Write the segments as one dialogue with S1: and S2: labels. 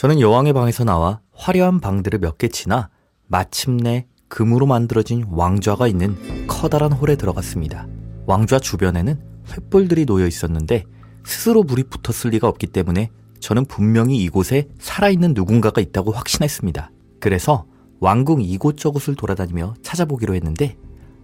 S1: 저는 여왕의 방에서 나와 화려한 방들을 몇 개 지나 마침내 금으로 만들어진 왕좌가 있는 커다란 홀에 들어갔습니다. 왕좌 주변에는 횃불들이 놓여 있었는데 스스로 불이 붙었을 리가 없기 때문에 저는 분명히 이곳에 살아있는 누군가가 있다고 확신했습니다. 그래서 왕궁 이곳저곳을 돌아다니며 찾아보기로 했는데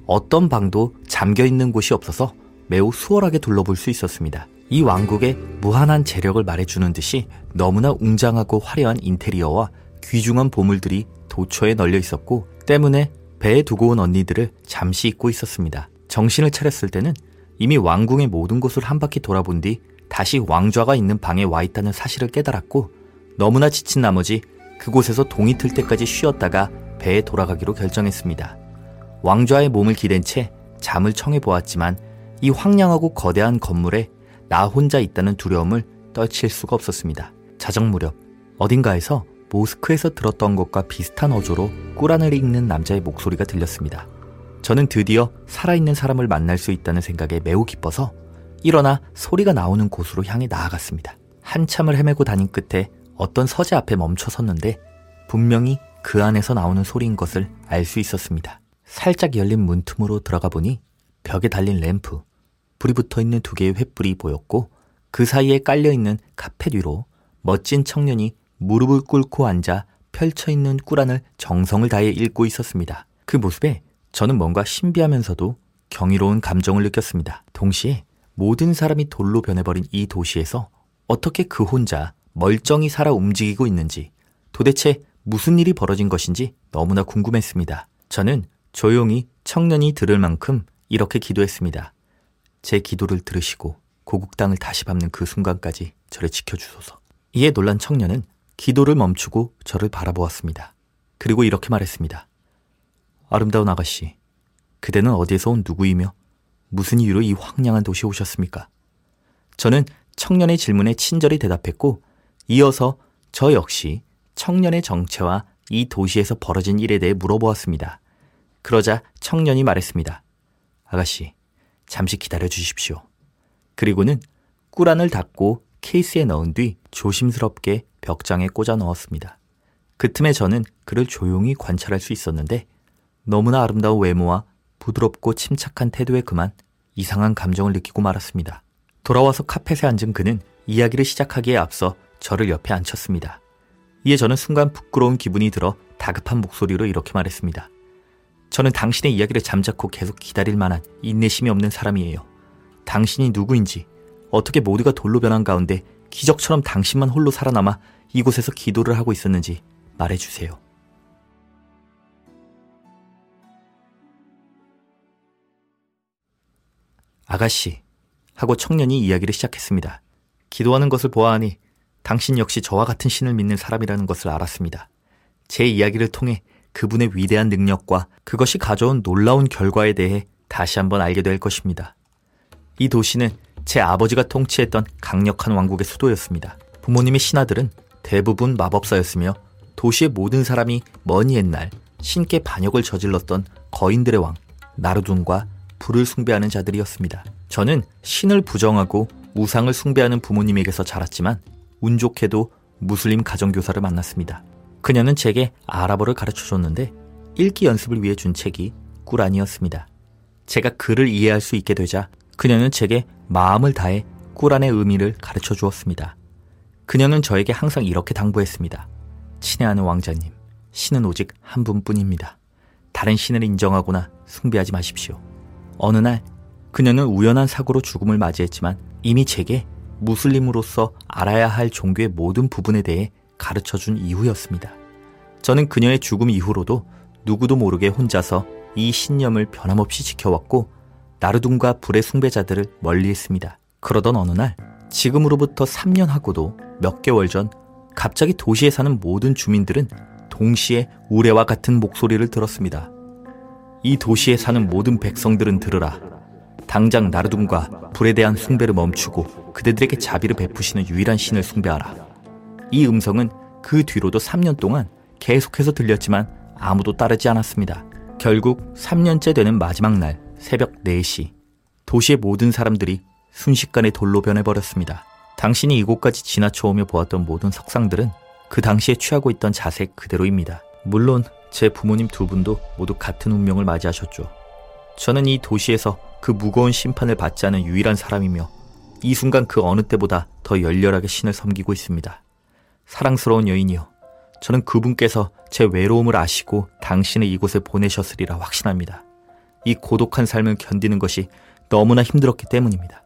S1: 어떤 방도 잠겨 있는 곳이 없어서 매우 수월하게 둘러볼 수 있었습니다. 이 왕국의 무한한 재력을 말해주는 듯이 너무나 웅장하고 화려한 인테리어와 귀중한 보물들이 도처에 널려 있었고 때문에 배에 두고 온 언니들을 잠시 잊고 있었습니다. 정신을 차렸을 때는 이미 왕궁의 모든 곳을 한 바퀴 돌아본 뒤 다시 왕좌가 있는 방에 와 있다는 사실을 깨달았고 너무나 지친 나머지 그곳에서 동이 틀 때까지 쉬었다가 배에 돌아가기로 결정했습니다. 왕좌의 몸을 기댄 채 잠을 청해 보았지만 이 황량하고 거대한 건물에 나 혼자 있다는 두려움을 떨칠 수가 없었습니다. 자정 무렵 어딘가에서 모스크에서 들었던 것과 비슷한 어조로 꾸란을 읽는 남자의 목소리가 들렸습니다. 저는 드디어 살아있는 사람을 만날 수 있다는 생각에 매우 기뻐서 일어나 소리가 나오는 곳으로 향해 나아갔습니다. 한참을 헤매고 다닌 끝에 어떤 서재 앞에 멈춰 섰는데 분명히 그 안에서 나오는 소리인 것을 알 수 있었습니다. 살짝 열린 문틈으로 들어가 보니 벽에 달린 램프, 불이 붙어 있는 두 개의 횃불이 보였고 그 사이에 깔려 있는 카펫 위로 멋진 청년이 무릎을 꿇고 앉아 펼쳐 있는 꾸란을 정성을 다해 읽고 있었습니다. 그 모습에 저는 뭔가 신비하면서도 경이로운 감정을 느꼈습니다. 동시에 모든 사람이 돌로 변해버린 이 도시에서 어떻게 그 혼자 멀쩡히 살아 움직이고 있는지 도대체 무슨 일이 벌어진 것인지 너무나 궁금했습니다. 저는 조용히 청년이 들을 만큼 이렇게 기도했습니다. 제 기도를 들으시고 고국 땅을 다시 밟는 그 순간까지 저를 지켜주소서. 이에 놀란 청년은 기도를 멈추고 저를 바라보았습니다. 그리고 이렇게 말했습니다. 아름다운 아가씨, 그대는 어디에서 온 누구이며 무슨 이유로 이 황량한 도시에 오셨습니까? 저는 청년의 질문에 친절히 대답했고 이어서 저 역시 청년의 정체와 이 도시에서 벌어진 일에 대해 물어보았습니다. 그러자 청년이 말했습니다. 아가씨, 잠시 기다려 주십시오. 그리고는 꾸란을 닫고 케이스에 넣은 뒤 조심스럽게 벽장에 꽂아 넣었습니다. 그 틈에 저는 그를 조용히 관찰할 수 있었는데 너무나 아름다운 외모와 부드럽고 침착한 태도에 그만 이상한 감정을 느끼고 말았습니다. 돌아와서 카펫에 앉은 그는 이야기를 시작하기에 앞서 저를 옆에 앉혔습니다. 이에 저는 순간 부끄러운 기분이 들어 다급한 목소리로 이렇게 말했습니다. 저는 당신의 이야기를 잠자코 계속 기다릴 만한 인내심이 없는 사람이에요. 당신이 누구인지, 어떻게 모두가 돌로 변한 가운데 기적처럼 당신만 홀로 살아남아 이곳에서 기도를 하고 있었는지 말해주세요. 아가씨, 하고 청년이 이야기를 시작했습니다. 기도하는 것을 보아하니 당신 역시 저와 같은 신을 믿는 사람이라는 것을 알았습니다. 제 이야기를 통해 그분의 위대한 능력과 그것이 가져온 놀라운 결과에 대해 다시 한번 알게 될 것입니다. 이 도시는 제 아버지가 통치했던 강력한 왕국의 수도였습니다. 부모님의 신하들은 대부분 마법사였으며 도시의 모든 사람이 먼 옛날 신께 반역을 저질렀던 거인들의 왕 나르둔과 불을 숭배하는 자들이었습니다. 저는 신을 부정하고 우상을 숭배하는 부모님에게서 자랐지만 운 좋게도 무슬림 가정교사를 만났습니다. 그녀는 제게 아랍어를 가르쳐 줬는데 읽기 연습을 위해 준 책이 꾸란이었습니다. 제가 글을 이해할 수 있게 되자 그녀는 제게 마음을 다해 꾸란의 의미를 가르쳐 주었습니다. 그녀는 저에게 항상 이렇게 당부했습니다. 친애하는 왕자님, 신은 오직 한 분뿐입니다. 다른 신을 인정하거나 숭배하지 마십시오. 어느 날 그녀는 우연한 사고로 죽음을 맞이했지만 이미 제게 무슬림으로서 알아야 할 종교의 모든 부분에 대해 가르쳐 준 이후였습니다. 저는 그녀의 죽음 이후로도 누구도 모르게 혼자서 이 신념을 변함없이 지켜왔고 나르둔과 불의 숭배자들을 멀리 했습니다. 그러던 어느 날 지금으로부터 3년 하고도 몇 개월 전 갑자기 도시에 사는 모든 주민들은 동시에 우레와 같은 목소리를 들었습니다. 이 도시에 사는 모든 백성들은 들으라. 당장 나르둔과 불에 대한 숭배를 멈추고 그대들에게 자비를 베푸시는 유일한 신을 숭배하라. 이 음성은 그 뒤로도 3년 동안 계속해서 들렸지만 아무도 따르지 않았습니다. 결국 3년째 되는 마지막 날 새벽 4시 도시의 모든 사람들이 순식간에 돌로 변해버렸습니다. 당신이 이곳까지 지나쳐오며 보았던 모든 석상들은 그 당시에 취하고 있던 자세 그대로입니다. 물론 제 부모님 두 분도 모두 같은 운명을 맞이하셨죠. 저는 이 도시에서 그 무거운 심판을 받지 않은 유일한 사람이며 이 순간 그 어느 때보다 더 열렬하게 신을 섬기고 있습니다. 사랑스러운 여인이여, 저는 그분께서 제 외로움을 아시고 당신을 이곳에 보내셨으리라 확신합니다. 이 고독한 삶을 견디는 것이 너무나 힘들었기 때문입니다.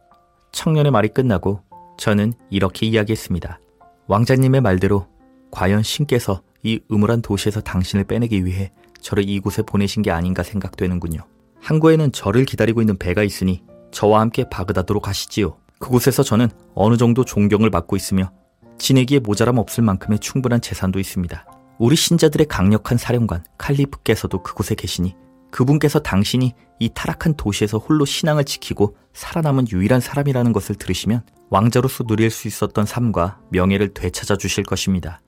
S1: 청년의 말이 끝나고 저는 이렇게 이야기했습니다. 왕자님의 말대로 과연 신께서 이 음울한 도시에서 당신을 빼내기 위해 저를 이곳에 보내신 게 아닌가 생각되는군요. 항구에는 저를 기다리고 있는 배가 있으니 저와 함께 바그다드로 가시지요. 그곳에서 저는 어느 정도 존경을 받고 있으며 지내기에 모자람 없을 만큼의 충분한 재산도 있습니다. 우리 신자들의 강력한 사령관 칼리프께서도 그곳에 계시니 그분께서 당신이 이 타락한 도시에서 홀로 신앙을 지키고 살아남은 유일한 사람이라는 것을 들으시면 왕자로서 누릴 수 있었던 삶과 명예를 되찾아 주실 것입니다.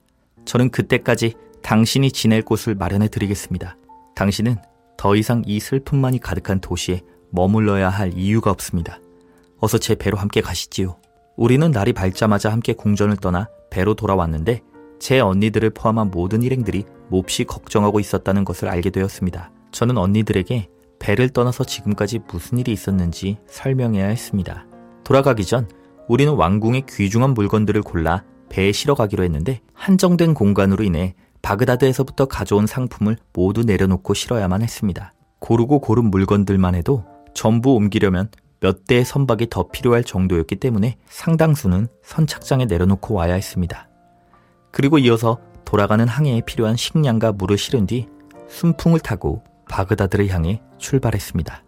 S1: 저는 그때까지 당신이 지낼 곳을 마련해 드리겠습니다. 당신은 더 이상 이 슬픔만이 가득한 도시에 머물러야 할 이유가 없습니다. 어서 제 배로 함께 가시지요. 우리는 날이 밝자마자 함께 궁전을 떠나 배로 돌아왔는데 제 언니들을 포함한 모든 일행들이 몹시 걱정하고 있었다는 것을 알게 되었습니다. 저는 언니들에게 배를 떠나서 지금까지 무슨 일이 있었는지 설명해야 했습니다. 돌아가기 전 우리는 왕궁의 귀중한 물건들을 골라 배에 실어 가기로 했는데 한정된 공간으로 인해 바그다드에서부터 가져온 상품을 모두 내려놓고 실어야만 했습니다. 고르고 고른 물건들만 해도 전부 옮기려면 몇 대의 선박이 더 필요할 정도였기 때문에 상당수는 선착장에 내려놓고 와야 했습니다. 그리고 이어서 돌아가는 항해에 필요한 식량과 물을 실은 뒤 순풍을 타고 바그다드를 향해 출발했습니다.